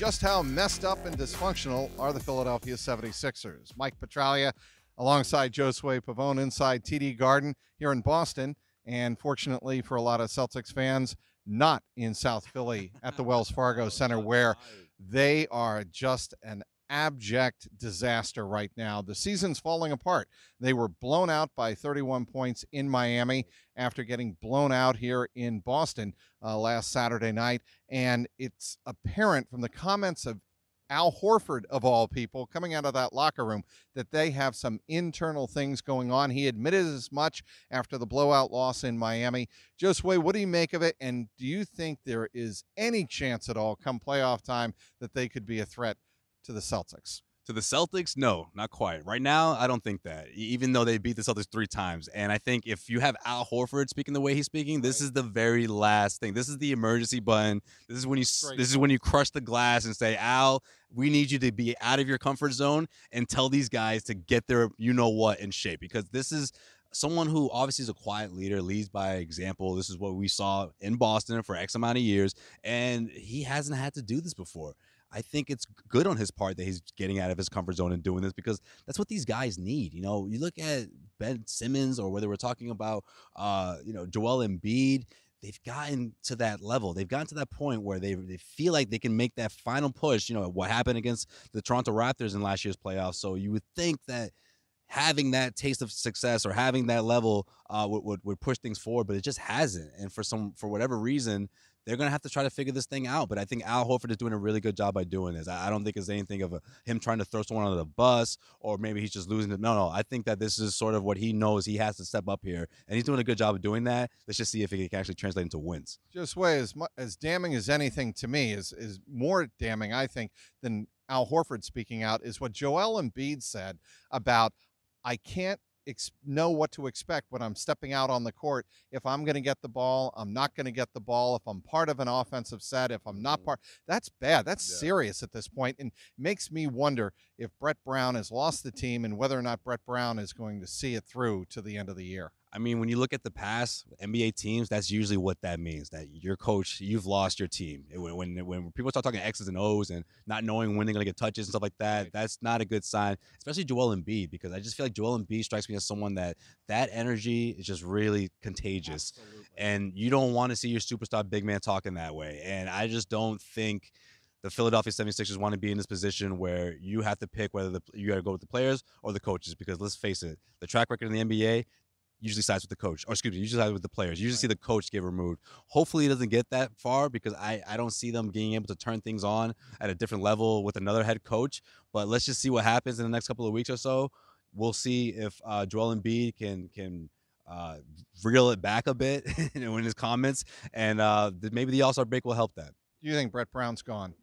just how messed up and dysfunctional are the Philadelphia 76ers. Mike Petraglia alongside Josue Pavon inside TD Garden here in Boston. And fortunately for a lot of Celtics fans, not in South Philly at the Wells Fargo Center, where they are just an abject disaster right now. The season's falling apart. They were blown out by 31 points in Miami after getting blown out here in Boston uh, last Saturday night. And it's apparent from the comments of Al Horford, of all people, coming out of that locker room, that they have some internal things going on. He admitted as much after the blowout loss in Miami. Josue, what do you make of it? And do you think there is any chance at all, come playoff time, that they could be a threat to the Celtics? To the Celtics, no, not quite. Right now, I don't think that. Even though they beat the Celtics three times, and I think if you have Al Horford speaking the way he's speaking, this is the very last thing. This is the emergency button. This is when you Great. this is when you crush the glass and say, Al, we need you to be out of your comfort zone and tell these guys to get their you know what in shape because this is someone who obviously is a quiet leader, leads by example. This is what we saw in Boston for X amount of years, and he hasn't had to do this before. I think it's good on his part that he's getting out of his comfort zone and doing this because that's what these guys need. You know, you look at Ben Simmons or whether we're talking about, uh, you know, Joel Embiid. They've gotten to that level. They've gotten to that point where they they feel like they can make that final push. You know what happened against the Toronto Raptors in last year's playoffs. So you would think that having that taste of success or having that level uh, would, would would push things forward, but it just hasn't. And for some for whatever reason, they're gonna have to try to figure this thing out. But I think Al Horford is doing a really good job by doing this. I, I don't think it's anything of a, him trying to throw someone under the bus or maybe he's just losing it. No, no. I think that this is sort of what he knows he has to step up here, and he's doing a good job of doing that. Let's just see if it can actually translate into wins. Josue, as mu- as damning as anything to me is is more damning, I think, than Al Horford speaking out is what Joel Embiid said about I can't ex- know what to expect when I'm stepping out on the court. If I'm going to get the ball, I'm not going to get the ball. If I'm part of an offensive set, if I'm not Mhm. part, that's bad. That's Yeah. serious at this point, and makes me wonder if Brett Brown has lost the team and whether or not Brett Brown is going to see it through to the end of the year. I mean, when you look at the past NBA teams, that's usually what that means. That your coach, you've lost your team. It- When when, people start talking X's and O's and not knowing when they're gonna get touches and stuff like that, Right. that's not a good sign. Especially Joel Embiid, because I just feel like Joel Embiid strikes me as someone that that energy is just really contagious. And you don't want to see your superstar big man talking that way. And I just don't think the Philadelphia 76ers want to be in this position where you have to pick whether the, you got to go with the players or the coaches. Because let's face it, the track record in the NBA usually sides with the coach, or excuse me, usually sides with the players. You usually see the coach get removed. Hopefully, it doesn't get that far because I, I don't see them being able to turn things on at a different level with another head coach. But let's just see what happens in the next couple of weeks or so. We'll see if uh, Joel Embiid can can uh, reel it back a bit in his comments, and uh, maybe the All Star break will help that. Do you think Brett Brown's gone?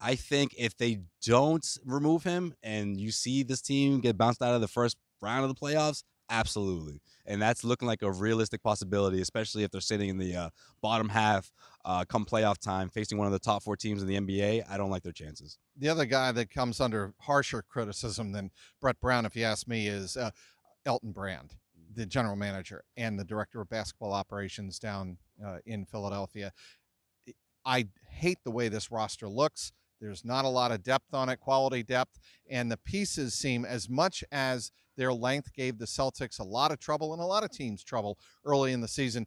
I think if they don't remove him and you see this team get bounced out of the first round of the playoffs, absolutely. And that's looking like a realistic possibility, especially if they're sitting in the uh, bottom half uh, come playoff time, facing one of the top four teams in the NBA. I don't like their chances. the other guy that comes under harsher criticism than Brett Brown, if you ask me, is uh, Elton Brand, the general manager and the director of basketball operations down uh, in Philadelphia. I hate the way this roster looks. There's not a lot of depth on it, quality depth, and the pieces seem as much as their length gave the Celtics a lot of trouble and a lot of teams trouble early in the season.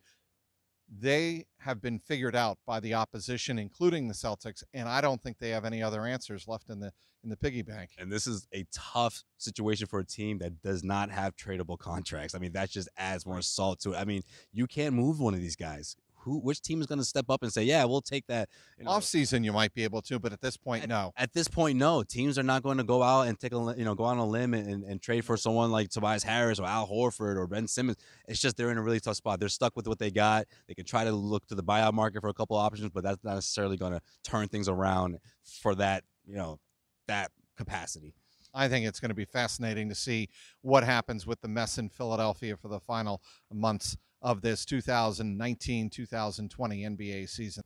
They have been figured out by the opposition, including the Celtics, and I don't think they have any other answers left in the in the piggy bank. And this is a tough situation for a team that does not have tradable contracts. I mean, that just adds more salt to it. I mean, you can't move one of these guys. Who, which team is going to step up and say, "Yeah, we'll take that"? You know, Off season, you might be able to, but at this point, no. At this point, no. Teams are not going to go out and take a you know go on a limb and, and trade for someone like Tobias Harris or Al Horford or Ben Simmons. It's just they're in a really tough spot. They're stuck with what they got. They can try to look to the buyout market for a couple options, but that's not necessarily going to turn things around for that you know that capacity. I think it's going to be fascinating to see what happens with the mess in Philadelphia for the final months of this 2019 2020 NBA season.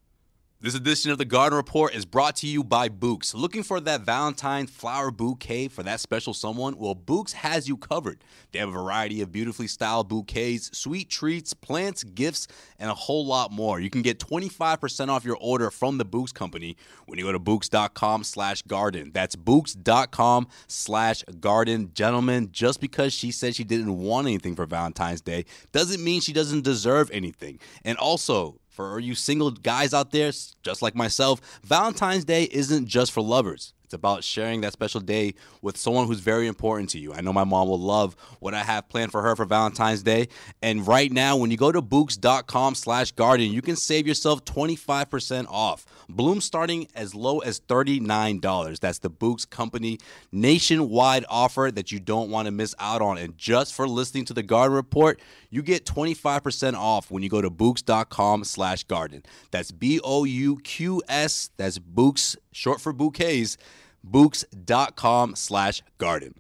This edition of the Garden Report is brought to you by Bouqs. Looking for that Valentine flower bouquet for that special someone? Well, Bouqs has you covered. They have a variety of beautifully styled bouquets, sweet treats, plants, gifts, and a whole lot more. You can get 25% off your order from the Bouqs company when you go to Bouqs.com slash garden. That's Bouqs.com slash garden. Gentlemen, just because she said she didn't want anything for Valentine's Day doesn't mean she doesn't deserve anything. And also, for you single guys out there, just like myself, Valentine's Day isn't just for lovers. It's about sharing that special day with someone who's very important to you. I know my mom will love what I have planned for her for Valentine's Day. And right now, when you go to Bouqs.com slash garden, you can save yourself 25% off. Bloom starting as low as $39. That's the Bouqs company nationwide offer that you don't want to miss out on. And just for listening to the Garden Report, you get 25% off when you go to Bouqs.com slash garden. That's B-O-U-Q-S. That's Bouqs, short for bouquets bouqs.com slash garden.